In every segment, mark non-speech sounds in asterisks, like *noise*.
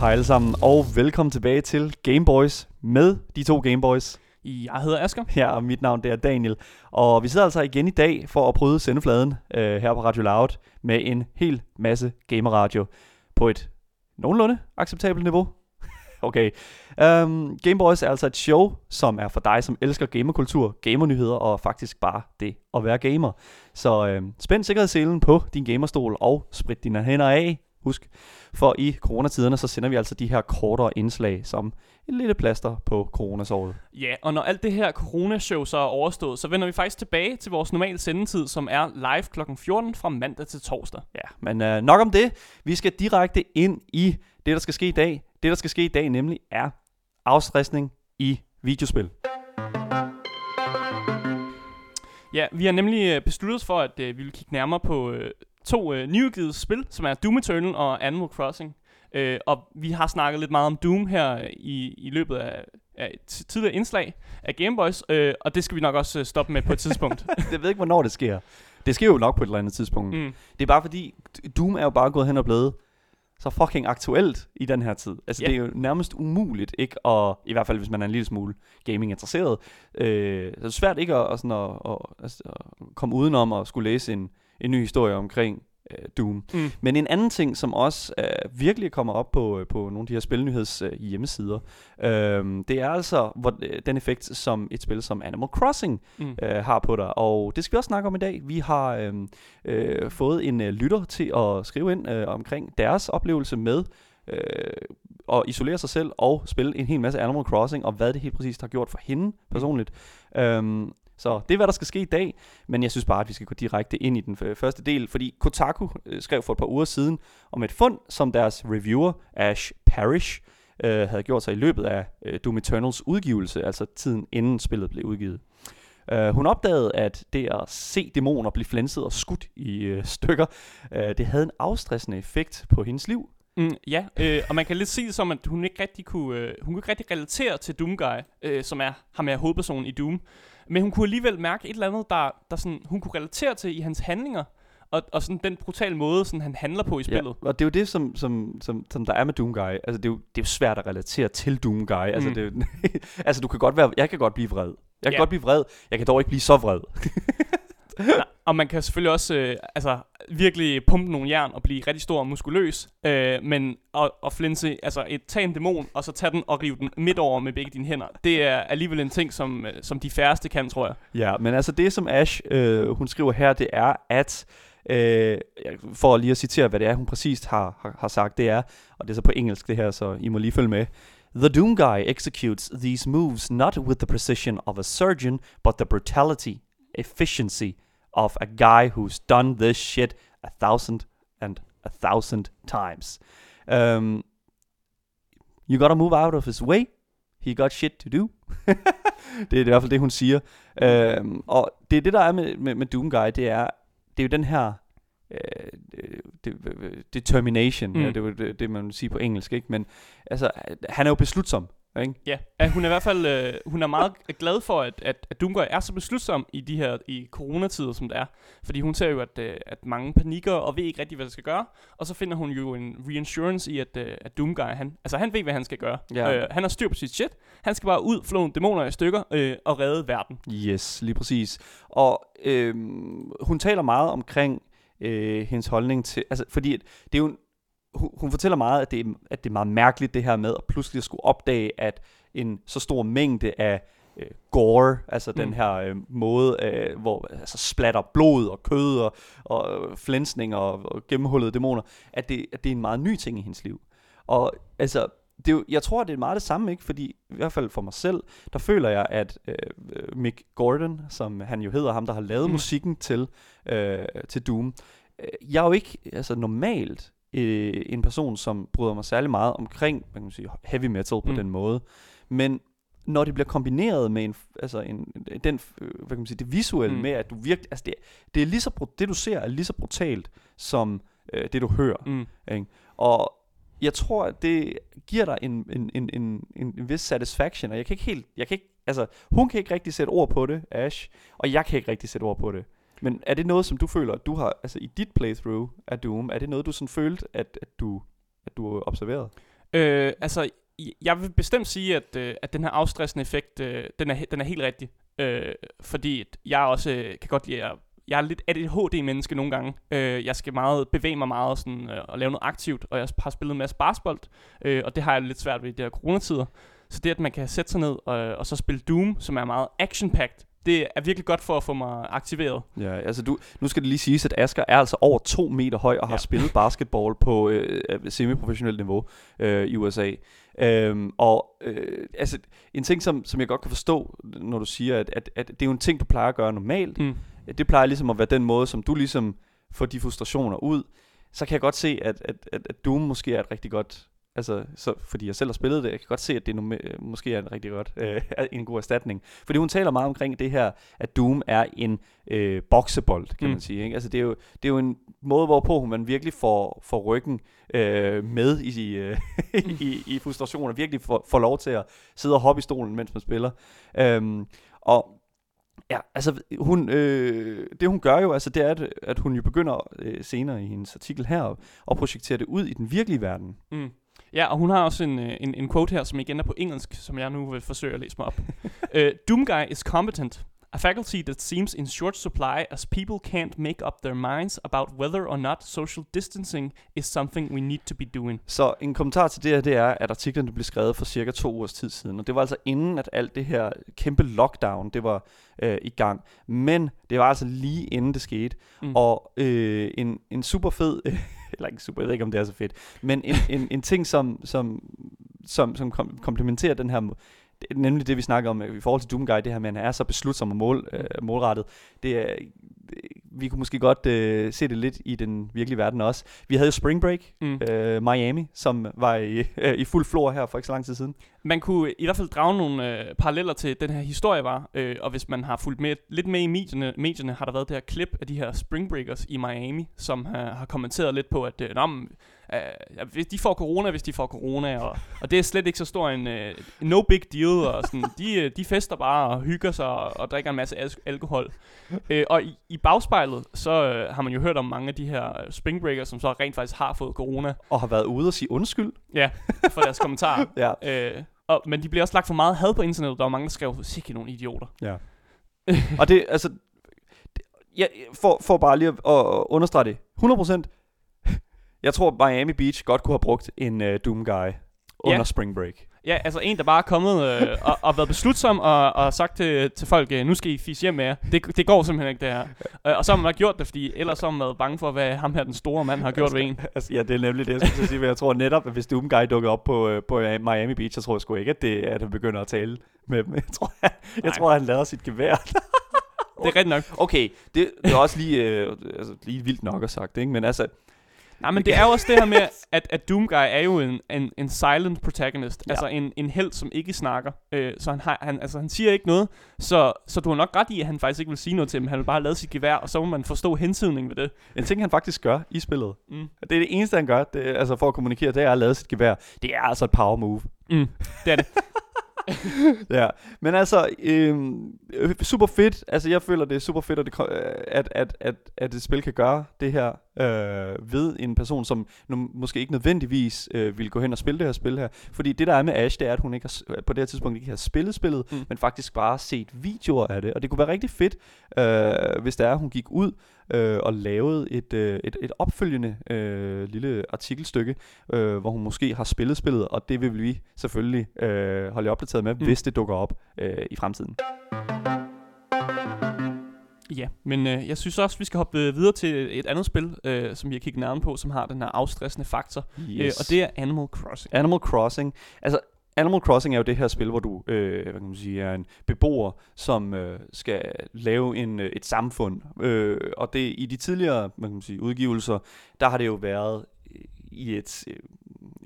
Hej alle sammen, og velkommen tilbage til Gameboys med de to Gameboys. Jeg hedder Asger. Ja, og mit navn det er Daniel. Og vi sidder altså igen i dag for at bryde sendefladen øh, her på Radio Loud med en hel masse gamerradio på et nogenlunde acceptabelt niveau. *laughs* okay. Um, Gameboys er altså et show, som er for dig, som elsker gamerkultur, gamernyheder og faktisk bare det at være gamer. Så øh, spænd sikkerhedsselen på din gamerstol og sprit dine hænder af. Husk, for i coronatiderne, så sender vi altså de her kortere indslag som en lille plaster på coronasåret. Ja, og når alt det her coronashow så er overstået, så vender vi faktisk tilbage til vores normale sendetid, som er live kl. 14 fra mandag til torsdag. Ja, men øh, nok om det. Vi skal direkte ind i det, der skal ske i dag. Det, der skal ske i dag, nemlig er afstressning i videospil. Ja, vi har nemlig øh, besluttet os for, at øh, vi vil kigge nærmere på øh, to øh, nyudgivet spil, som er Doom Eternal og Animal Crossing. Øh, og vi har snakket lidt meget om Doom her i, i løbet af, af tidligere indslag af Gameboys, øh, og det skal vi nok også øh, stoppe med på et tidspunkt. *laughs* jeg ved ikke, hvornår det sker. Det sker jo nok på et eller andet tidspunkt. Mm. Det er bare fordi, Doom er jo bare gået hen og blevet så fucking aktuelt i den her tid. Altså, yeah. det er jo nærmest umuligt ikke at, i hvert fald hvis man er en lille smule gaming-interesseret, øh, det er svært ikke at, at, sådan at, at, altså, at komme udenom at skulle læse en, en ny historie omkring øh, Doom. Mm. Men en anden ting, som også øh, virkelig kommer op på, øh, på nogle af de her spilnyheds øh, hjemmesider, øh, det er altså hvor, øh, den effekt, som et spil som Animal Crossing mm. øh, har på dig. Og det skal vi også snakke om i dag. Vi har øh, øh, fået en øh, lytter til at skrive ind øh, omkring deres oplevelse med øh, at isolere sig selv og spille en hel masse Animal Crossing, og hvad det helt præcist har gjort for hende personligt. Mm. Øhm, så det er, hvad der skal ske i dag, men jeg synes bare, at vi skal gå direkte ind i den øh, første del, fordi Kotaku øh, skrev for et par uger siden om et fund, som deres reviewer, Ash Parrish, øh, havde gjort sig i løbet af øh, Doom Eternals udgivelse, altså tiden inden spillet blev udgivet. Uh, hun opdagede, at det at se dæmoner blive flænset og skudt i uh, stykker, uh, det havde en afstressende effekt på hendes liv. Mm, ja, øh, og man kan lidt se det som, at hun ikke rigtig kunne, øh, hun kunne ikke rigtig relatere til Doomguy, øh, som er ham er hovedpersonen i Doom. Men hun kunne alligevel mærke et eller andet, der, der sådan, hun kunne relatere til i hans handlinger. Og, og sådan den brutale måde, sådan han handler på i spillet. Ja, og det er jo det, som, som, som, som der er med Doom Guy. Altså, det er, jo, det er jo svært at relatere til Doom Guy. Altså, mm. det er, *laughs* altså, du kan godt være, jeg kan godt blive vred. Jeg kan ja. godt blive vred. Jeg kan dog ikke blive så vred. *laughs* ja, og man kan selvfølgelig også øh, altså, virkelig pumpe nogle jern og blive rigtig stor og muskuløs. Øh, men at, at flinse, altså et, tage en dæmon, og så tage den og rive den midt over med begge dine hænder, det er alligevel en ting, som, øh, som de færreste kan, tror jeg. Ja, men altså det, som Ash, øh, hun skriver her, det er, at Øh, for lige at citere, hvad det er, hun præcist har, har, har sagt, det er, og det er så på engelsk det her, så I må lige følge med. The Doom Guy executes these moves not with the precision of a surgeon, but the brutality, efficiency of a guy who's done this shit a thousand and a thousand times. Um, you gotta move out of his way. He got shit to do. *laughs* det er i hvert fald det, hun siger. Um, og det er det, der er med, med, med Doom Guy, det er, det er jo den her uh, determination, mm. ja, det er det, det, man vil sige på engelsk, ikke? men altså, han er jo beslutsom. Ikke? Ja, ja hun er i hvert fald øh, hun er meget glad for, at, at, at Doomguy er så beslutsom i de her i coronatider, som det er. Fordi hun ser jo, at, øh, at mange panikker og ved ikke rigtig, hvad der skal gøre. Og så finder hun jo en reinsurance i, at, øh, at Doomguy, han, altså han ved, hvad han skal gøre. Ja. Øh, han har styr på sit shit. Han skal bare ud, flå nogle dæmoner i stykker øh, og redde verden. Yes, lige præcis. Og øh, hun taler meget omkring øh, hendes holdning til, altså fordi det er jo hun, hun fortæller meget, at det, er, at det er meget mærkeligt det her med at pludselig skulle opdage, at en så stor mængde af øh, gore, altså mm. den her øh, måde, øh, hvor altså splatter blod og kød og, og flænsning og, og gennemhullede dæmoner, at det, at det er en meget ny ting i hendes liv. Og altså, det er jo, jeg tror, det er meget det samme, ikke? Fordi, i hvert fald for mig selv, der føler jeg, at øh, Mick Gordon, som han jo hedder, ham der har lavet mm. musikken til, øh, til Doom, øh, jeg er jo ikke altså, normalt øh, en person, som bryder mig særlig meget omkring man kan sige, heavy metal på mm. den måde. Men når det bliver kombineret med en, altså en, den, øh, hvad kan man sige, det visuelle mm. med, at du virkelig, altså det, det, er lige så, det du ser er lige så brutalt, som øh, det du hører. Mm. Ikke? Og jeg tror, at det giver dig en, en, en, en, en, en vis satisfaction, og jeg kan ikke helt, jeg kan ikke, altså, hun kan ikke rigtig sætte ord på det, Ash, og jeg kan ikke rigtig sætte ord på det. Men er det noget, som du føler, at du har, altså i dit playthrough af Doom, er det noget, du sådan følte, at, at du at du observerede? Øh, altså, jeg vil bestemt sige, at, øh, at den her afstressende effekt, øh, den, er, den er helt rigtig. Øh, fordi jeg også øh, kan godt lide at jeg er lidt ADHD-menneske nogle gange. Øh, jeg skal meget bevæge mig meget sådan, øh, og lave noget aktivt, og jeg har spillet en masse basketball, øh, og det har jeg lidt svært ved i de her coronatider. Så det, at man kan sætte sig ned og, og så spille Doom, som er meget action-packed, det er virkelig godt for at få mig aktiveret. Ja, altså du, nu skal det lige siges, at Asger er altså over to meter høj og har ja. spillet *laughs* basketball på øh, semi-professionelt niveau øh, i USA. Øhm, og øh, altså, en ting, som, som jeg godt kan forstå, når du siger, at, at, at det er jo en ting, du plejer at gøre normalt. Mm. Det plejer ligesom at være den måde, som du ligesom får de frustrationer ud. Så kan jeg godt se, at, at, at, at Doom måske er et rigtig godt Altså, så, fordi jeg selv har spillet det, jeg kan godt se, at det nu, måske er en rigtig godt, øh, *laughs* en god erstatning. Fordi hun taler meget omkring det her, at Doom er en øh, boksebold, kan mm. man sige. Ikke? Altså, det er, jo, det er jo en måde, hvorpå man virkelig får, får ryggen øh, med i, øh, *laughs* i, i frustration, og virkelig får, får lov til at sidde og hoppe i stolen, mens man spiller. Øhm, og Ja, altså hun, øh, det hun gør jo, altså det er, at, at hun jo begynder øh, senere i hendes artikel her at projektere det ud i den virkelige verden. Mm. Ja, og hun har også en, øh, en, en quote her, som igen er på engelsk, som jeg nu vil forsøge at læse mig op. uh, *laughs* Doom Guy is competent. A faculty that seems in short supply as people can't make up their minds about whether or not social distancing is something we need to be doing. Så en kommentar til det her, det er, at artiklen blev skrevet for cirka to ugers tid siden, og det var altså inden, at alt det her kæmpe lockdown, det var øh, i gang. Men det var altså lige inden det skete, mm. og øh, en, en super fed *laughs* eller ikke super, jeg ved ikke, om det er så fedt, men en, en, en ting, som, som, som, som kom, komplementerer den her, nemlig det, vi snakker om i forhold til Doom Guy, det her med, at han er så beslutsom og mål, øh, målrettet, det er, vi kunne måske godt øh, se det lidt i den virkelige verden også. Vi havde jo Spring Break, mm. øh, Miami, som var i, øh, i fuld flor her for ikke så lang tid siden. Man kunne i hvert fald drage nogle øh, paralleller til den her historie var, øh, og hvis man har fulgt med, lidt med i medierne, medierne, har der været det her klip af de her Spring Breakers i Miami, som har, har kommenteret lidt på, at øh, uh, hvis de får corona, hvis de får corona, og, og det er slet ikke så stor en uh, no big deal, og sådan, de, øh, de fester bare og hygger sig og, og drikker en masse alkohol. Uh, og i, i bagspejlet, så uh, har man jo hørt om mange af de her spring breakers, som så rent faktisk har fået corona. Og har været ude og sige undskyld. Ja, for deres kommentarer. *laughs* ja. Uh, og, men de bliver også lagt for meget had på internettet. Der var mange, der skrev, sikke nogle idioter. Ja. *laughs* og det, altså, det, ja, for, for bare lige at, at understrege det. 100% jeg tror, Miami Beach godt kunne have brugt en uh, Doom Guy under ja. Spring Break. Ja, altså en, der bare er kommet øh, og, og været beslutsom og, og sagt til, til folk, øh, nu skal I fise hjem med jer. Det, det går simpelthen ikke, det her. Øh, og så har man gjort det, fordi ellers har man været bange for, hvad ham her, den store mand, har gjort ved en. Altså, ja, det er nemlig det, jeg skulle sige. Jeg tror netop, at hvis Doom Guy dukker op på, øh, på Miami Beach, så tror jeg sgu ikke, at, det, at han begynder at tale med dem. Jeg *laughs* tror, jeg, jeg tror han lader sit gevær. *laughs* det er rigtigt nok. Okay, det, det er også lige, øh, altså, lige vildt nok at sagt, ikke? men altså, Nej, men det er jo også det her med, at, at Doomguy er jo en, en, en silent protagonist. Ja. Altså en, en held, som ikke snakker. Øh, så han, har, han, altså, han siger ikke noget. Så, så du har nok ret i, at han faktisk ikke vil sige noget til dem. Han vil bare lade sit gevær, og så må man forstå hensydning ved det. En ting, han faktisk gør i spillet. Mm. Det er det eneste, han gør det, altså for at kommunikere, det er at lade sit gevær. Det er altså et power move. Mm, det er det. *laughs* *laughs* ja, men altså, øhm, super fedt. Altså, jeg føler, det er super fedt, at, det, at, at, at, at et spil kan gøre det her øh, ved en person, som nu, måske ikke nødvendigvis øh, vil gå hen og spille det her spil her. Fordi det, der er med Ash, det er, at hun ikke har, på det her tidspunkt ikke har spillet spillet, mm. men faktisk bare set videoer af det. Og det kunne være rigtig fedt, øh, hvis det er, at hun gik ud øh, og lavede et, øh, et, et opfølgende øh, lille artikelstykke, øh, hvor hun måske har spillet spillet, og det vil vi selvfølgelig øh, holde opdateret med, mm. hvis det dukker op øh, i fremtiden. Ja, men øh, jeg synes også, vi skal hoppe videre til et andet spil, øh, som vi har kigget nærmere på, som har den her afstressende faktor, yes. øh, og det er Animal Crossing. Animal Crossing. Altså, Animal Crossing er jo det her spil, hvor du øh, hvad kan man sige, er en beboer, som øh, skal lave en, øh, et samfund. Øh, og det i de tidligere hvad kan man sige, udgivelser, der har det jo været i et,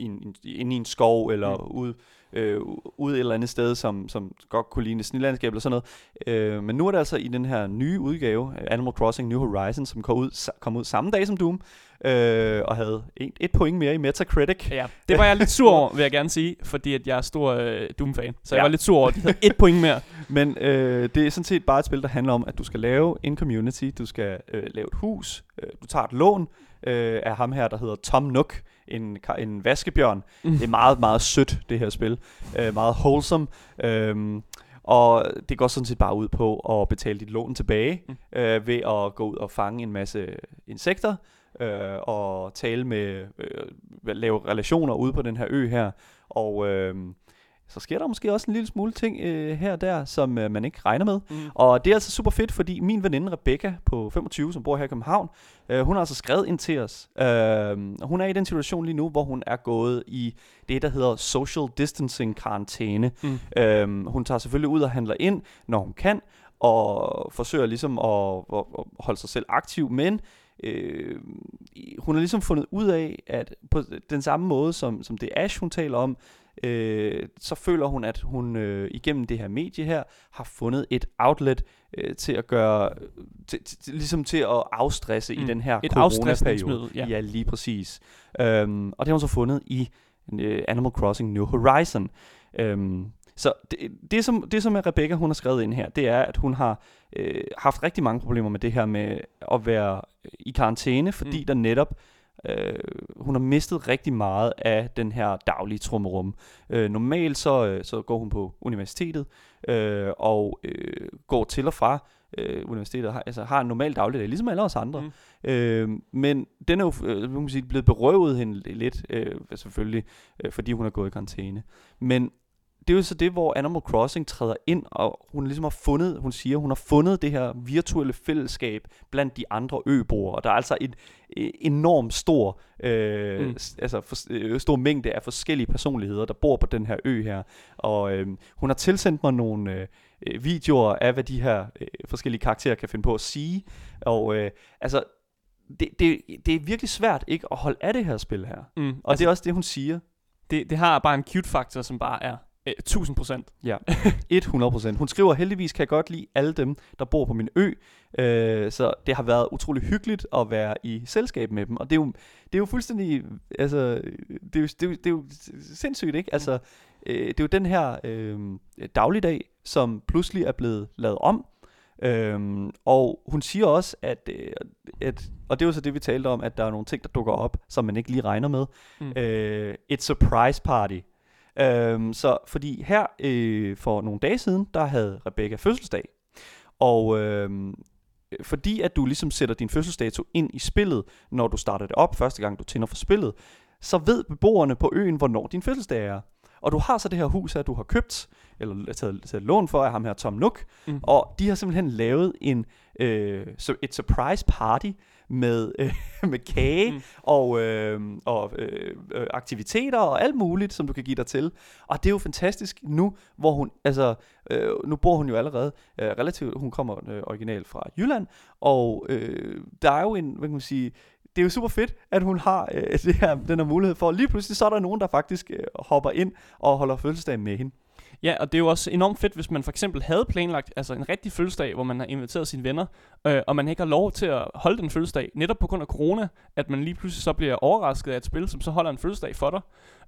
i en, inde i en skov eller mm. ude øh, ude et eller andet sted, som, som godt kunne ligne snillandskab eller sådan noget. Øh, men nu er det altså i den her nye udgave, Animal Crossing New Horizons, som kom ud, kom ud samme dag som Doom, øh, og havde et, et point mere i Metacritic. Ja, det var jeg lidt sur over, vil jeg gerne sige, fordi at jeg er stor øh, Doom-fan. Så ja. jeg var lidt sur over, at de havde et point mere. *laughs* Men øh, det er sådan set bare et spil, der handler om, at du skal lave en community, du skal øh, lave et hus, øh, du tager et lån øh, af ham her, der hedder Tom Nook, en, en vaskebjørn. Mm. Det er meget, meget sødt, det her spil. Øh, meget wholesome. Øh, og det går sådan set bare ud på at betale dit lån tilbage mm. øh, ved at gå ud og fange en masse insekter øh, og tale med, øh, lave relationer ude på den her ø her. Og øh, så sker der måske også en lille smule ting øh, her og der, som øh, man ikke regner med. Mm. Og det er altså super fedt, fordi min veninde Rebecca på 25, som bor her i København, øh, hun har altså skrevet ind til os. Øh, hun er i den situation lige nu, hvor hun er gået i det, der hedder social distancing karantæne. Mm. Øh, hun tager selvfølgelig ud og handler ind, når hun kan, og forsøger ligesom at, at, at holde sig selv aktiv, men øh, hun har ligesom fundet ud af, at på den samme måde, som, som det Ash, hun taler om, øh, så føler hun, at hun øh, igennem det her medie her, har fundet et outlet øh, til at gøre, til, til, ligesom til at afstresse mm. i den her et coronaperiode. Ja. ja, lige præcis. Øhm, og det har hun så fundet i øh, Animal Crossing New Horizon. Øhm, så det, det, som, det, som Rebecca hun har skrevet ind her, det er, at hun har øh, haft rigtig mange problemer med det her med at være i karantæne, fordi mm. der netop Øh, hun har mistet rigtig meget af den her daglige trummerum. Øh, normalt så, øh, så går hun på universitetet øh, og øh, går til og fra øh, universitetet, har, altså har en normal dagligdag, ligesom alle os andre. Mm. Øh, men den er jo øh, man sige, blevet berøvet hende lidt, øh, selvfølgelig, øh, fordi hun er gået i karantæne. Men det er jo så det, hvor Animal Crossing træder ind, og hun ligesom har fundet, hun siger, hun har fundet det her virtuelle fællesskab blandt de andre øboere, og der er altså en enorm stor, øh, mm. altså for, øh, stor mængde af forskellige personligheder, der bor på den her ø her, og øh, hun har tilsendt mig nogle øh, øh, videoer af, hvad de her øh, forskellige karakterer kan finde på at sige, og øh, altså, det, det, det er virkelig svært ikke at holde af det her spil her, mm. og altså, det er også det, hun siger. Det, det har bare en cute-faktor, som bare er 1000 procent. Ja, 100 procent. Hun skriver, heldigvis kan jeg godt lide alle dem, der bor på min ø, øh, så det har været utrolig hyggeligt at være i selskab med dem, og det er jo, det er jo fuldstændig, altså, det er jo, det er jo, det er jo sindssygt, ikke? Altså, øh, det er jo den her øh, dagligdag, som pludselig er blevet lavet om, Øhm, og hun siger også, at, øh, at, og det er jo så det, vi talte om, at der er nogle ting, der dukker op, som man ikke lige regner med. Mm. Øh, et surprise party Øhm, så fordi her øh, for nogle dage siden, der havde Rebecca fødselsdag. Og øh, fordi at du ligesom sætter din fødselsdato ind i spillet, når du starter det op, første gang du tænder for spillet, så ved beboerne på øen, hvornår din fødselsdag er. Og du har så det her hus her, du har købt, eller taget, taget lån for af ham her Tom Nook, mm. og de har simpelthen lavet en, øh, et surprise party, med, øh, med kage mm. og, øh, og øh, øh, aktiviteter og alt muligt, som du kan give dig til. Og det er jo fantastisk nu, hvor hun, altså, øh, nu bor hun jo allerede øh, relativt, hun kommer øh, originalt fra Jylland, og øh, der er jo en, hvad kan man sige, det er jo super fedt, at hun har øh, *laughs* det her, den her mulighed for, lige pludselig så er der nogen, der faktisk øh, hopper ind og holder fødselsdag med hende. Ja, og det er jo også enormt fedt, hvis man for eksempel havde planlagt altså en rigtig fødselsdag, hvor man har inviteret sine venner, øh, og man ikke har lov til at holde den fødselsdag, netop på grund af corona, at man lige pludselig så bliver overrasket af et spil, som så holder en fødselsdag for dig.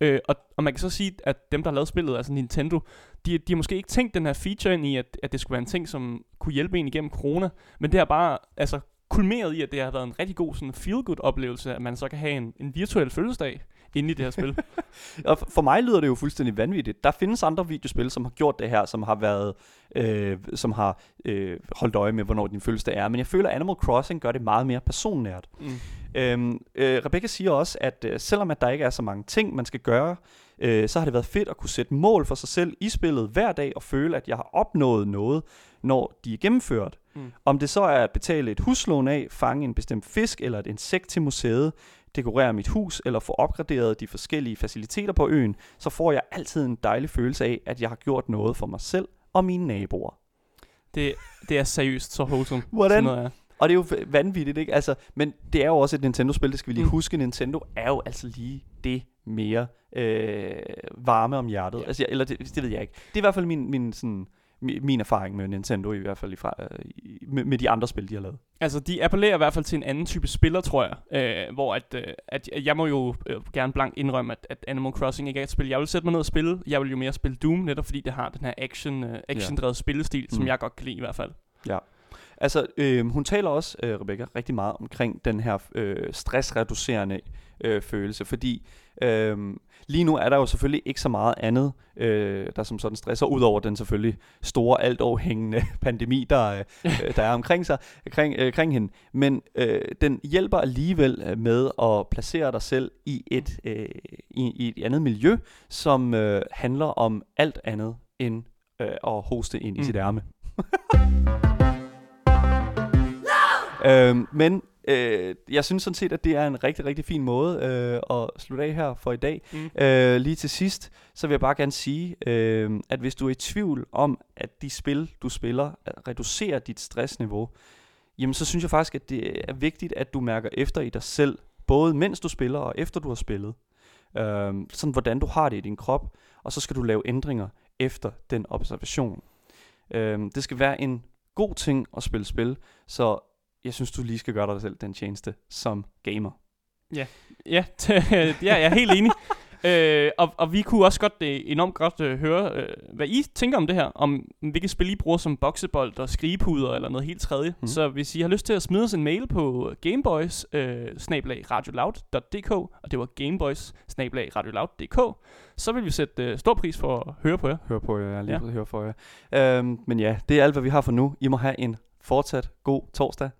Øh, og, og man kan så sige, at dem, der har lavet spillet, altså Nintendo, de, de har måske ikke tænkt den her feature ind i, at, at det skulle være en ting, som kunne hjælpe en igennem corona, men det har bare altså, kulmeret i, at det har været en rigtig god sådan feel-good oplevelse, at man så kan have en, en virtuel fødselsdag inde i det her spil. *laughs* og for mig lyder det jo fuldstændig vanvittigt. Der findes andre videospil, som har gjort det her, som har været, øh, som har øh, holdt øje med, hvornår din fødselsdag er. Men jeg føler, at Animal Crossing gør det meget mere personnært. Mm. Øhm, øh, Rebecca siger også, at øh, selvom at der ikke er så mange ting, man skal gøre, øh, så har det været fedt at kunne sætte mål for sig selv i spillet hver dag og føle, at jeg har opnået noget, når de er gennemført. Mm. Om det så er at betale et huslån af, fange en bestemt fisk eller et insekt til museet, dekorere mit hus eller få opgraderet de forskellige faciliteter på øen, så får jeg altid en dejlig følelse af, at jeg har gjort noget for mig selv og mine naboer. Det, det er seriøst så wholesome. Hvordan? Sådan noget. Og det er jo vanvittigt, ikke? Altså, men det er jo også et Nintendo-spil, det skal vi lige mm. huske. Nintendo er jo altså lige det mere øh, varme om hjertet. Ja. Altså, eller det, det ved jeg ikke. Det er i hvert fald min, min sådan, min erfaring med Nintendo i hvert fald fra, øh, med, med de andre spil, de har lavet. Altså, de appellerer i hvert fald til en anden type spiller, tror jeg. Øh, hvor at, øh, at jeg må jo øh, gerne blank indrømme, at, at Animal Crossing ikke er et spil, jeg vil sætte mig ned og spille. Jeg vil jo mere spille Doom, netop fordi det har den her action, øh, action-drevet ja. spillestil, som mm. jeg godt kan lide i hvert fald. Ja. Altså, øh, hun taler også, øh, Rebecca, rigtig meget omkring den her øh, stressreducerende øh, følelse, fordi øh, lige nu er der jo selvfølgelig ikke så meget andet, øh, der som sådan stresser, udover den selvfølgelig store, alt overhængende *laughs* pandemi, der, øh, *laughs* der er omkring sig, kring, øh, kring hende. Men øh, den hjælper alligevel øh, med at placere dig selv i et, øh, i, i et andet miljø, som øh, handler om alt andet end øh, at hoste ind i mm. sit ærme. *laughs* øhm, men øh, jeg synes sådan set, at det er en rigtig, rigtig fin måde øh, at slutte af her for i dag. Mm. Øh, lige til sidst, så vil jeg bare gerne sige, øh, at hvis du er i tvivl om, at de spil, du spiller, reducerer dit stressniveau, jamen så synes jeg faktisk, at det er vigtigt, at du mærker efter i dig selv, både mens du spiller og efter du har spillet. Øh, sådan hvordan du har det i din krop, og så skal du lave ændringer efter den observation. Øh, det skal være en god ting at spille spil, så jeg synes, du lige skal gøre dig selv den tjeneste som gamer. Ja, ja, *laughs* ja jeg er helt enig. øh, og, og vi kunne også godt øh, enormt godt øh, høre, øh, hvad I tænker om det her, om hvilke spil I bruger som boksebold og skrigepuder eller noget helt tredje. Mm. Så hvis I har lyst til at smide os en mail på gameboys øh, og det var gameboys så vil vi sætte øh, stor pris for at høre på jer. Høre på jer, lige ja. høre for jer. Øhm, men ja, det er alt, hvad vi har for nu. I må have en fortsat god torsdag.